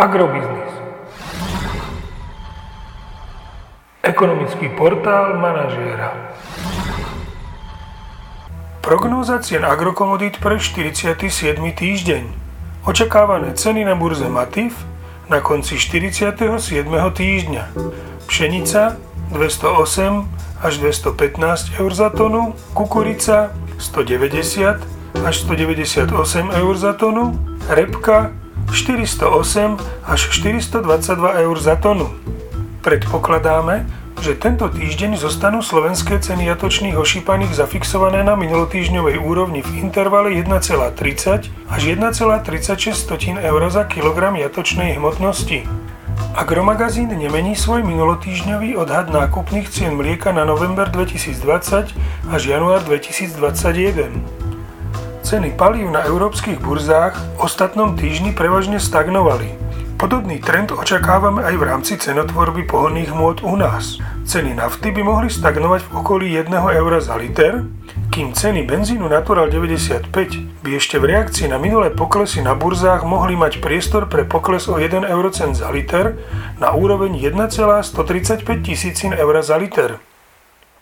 Agrobiznis. Ekonomický portál manažéra. Prognóza cien agrokomodít pre 47. týždeň. Očakávané ceny na burze Matif na konci 47. týždňa. Pšenica 208 až 215 eur za tonu, kukurica 190 až 198 eur za tonu, repka 408 až 422 eur za tonu. Predpokladáme, že tento týždeň zostanú slovenské ceny jatočných ošípaných zafixované na minulotýždňovej úrovni v intervale 1,30 až 1,36 eur za kilogram jatočnej hmotnosti. Agromagazín nemení svoj minulotýždňový odhad nákupných cien mlieka na november 2020 až január 2021. Ceny palív na európskych burzách v ostatnom týždni prevažne stagnovali. Podobný trend očakávame aj v rámci cenotvorby pohodných môd u nás. Ceny nafty by mohli stagnovať v okolí 1 eura za liter, kým ceny benzínu Natural 95 by ešte v reakcii na minulé poklesy na burzách mohli mať priestor pre pokles o 1 eurocent za liter na úroveň 1,135 tisícin eur za liter.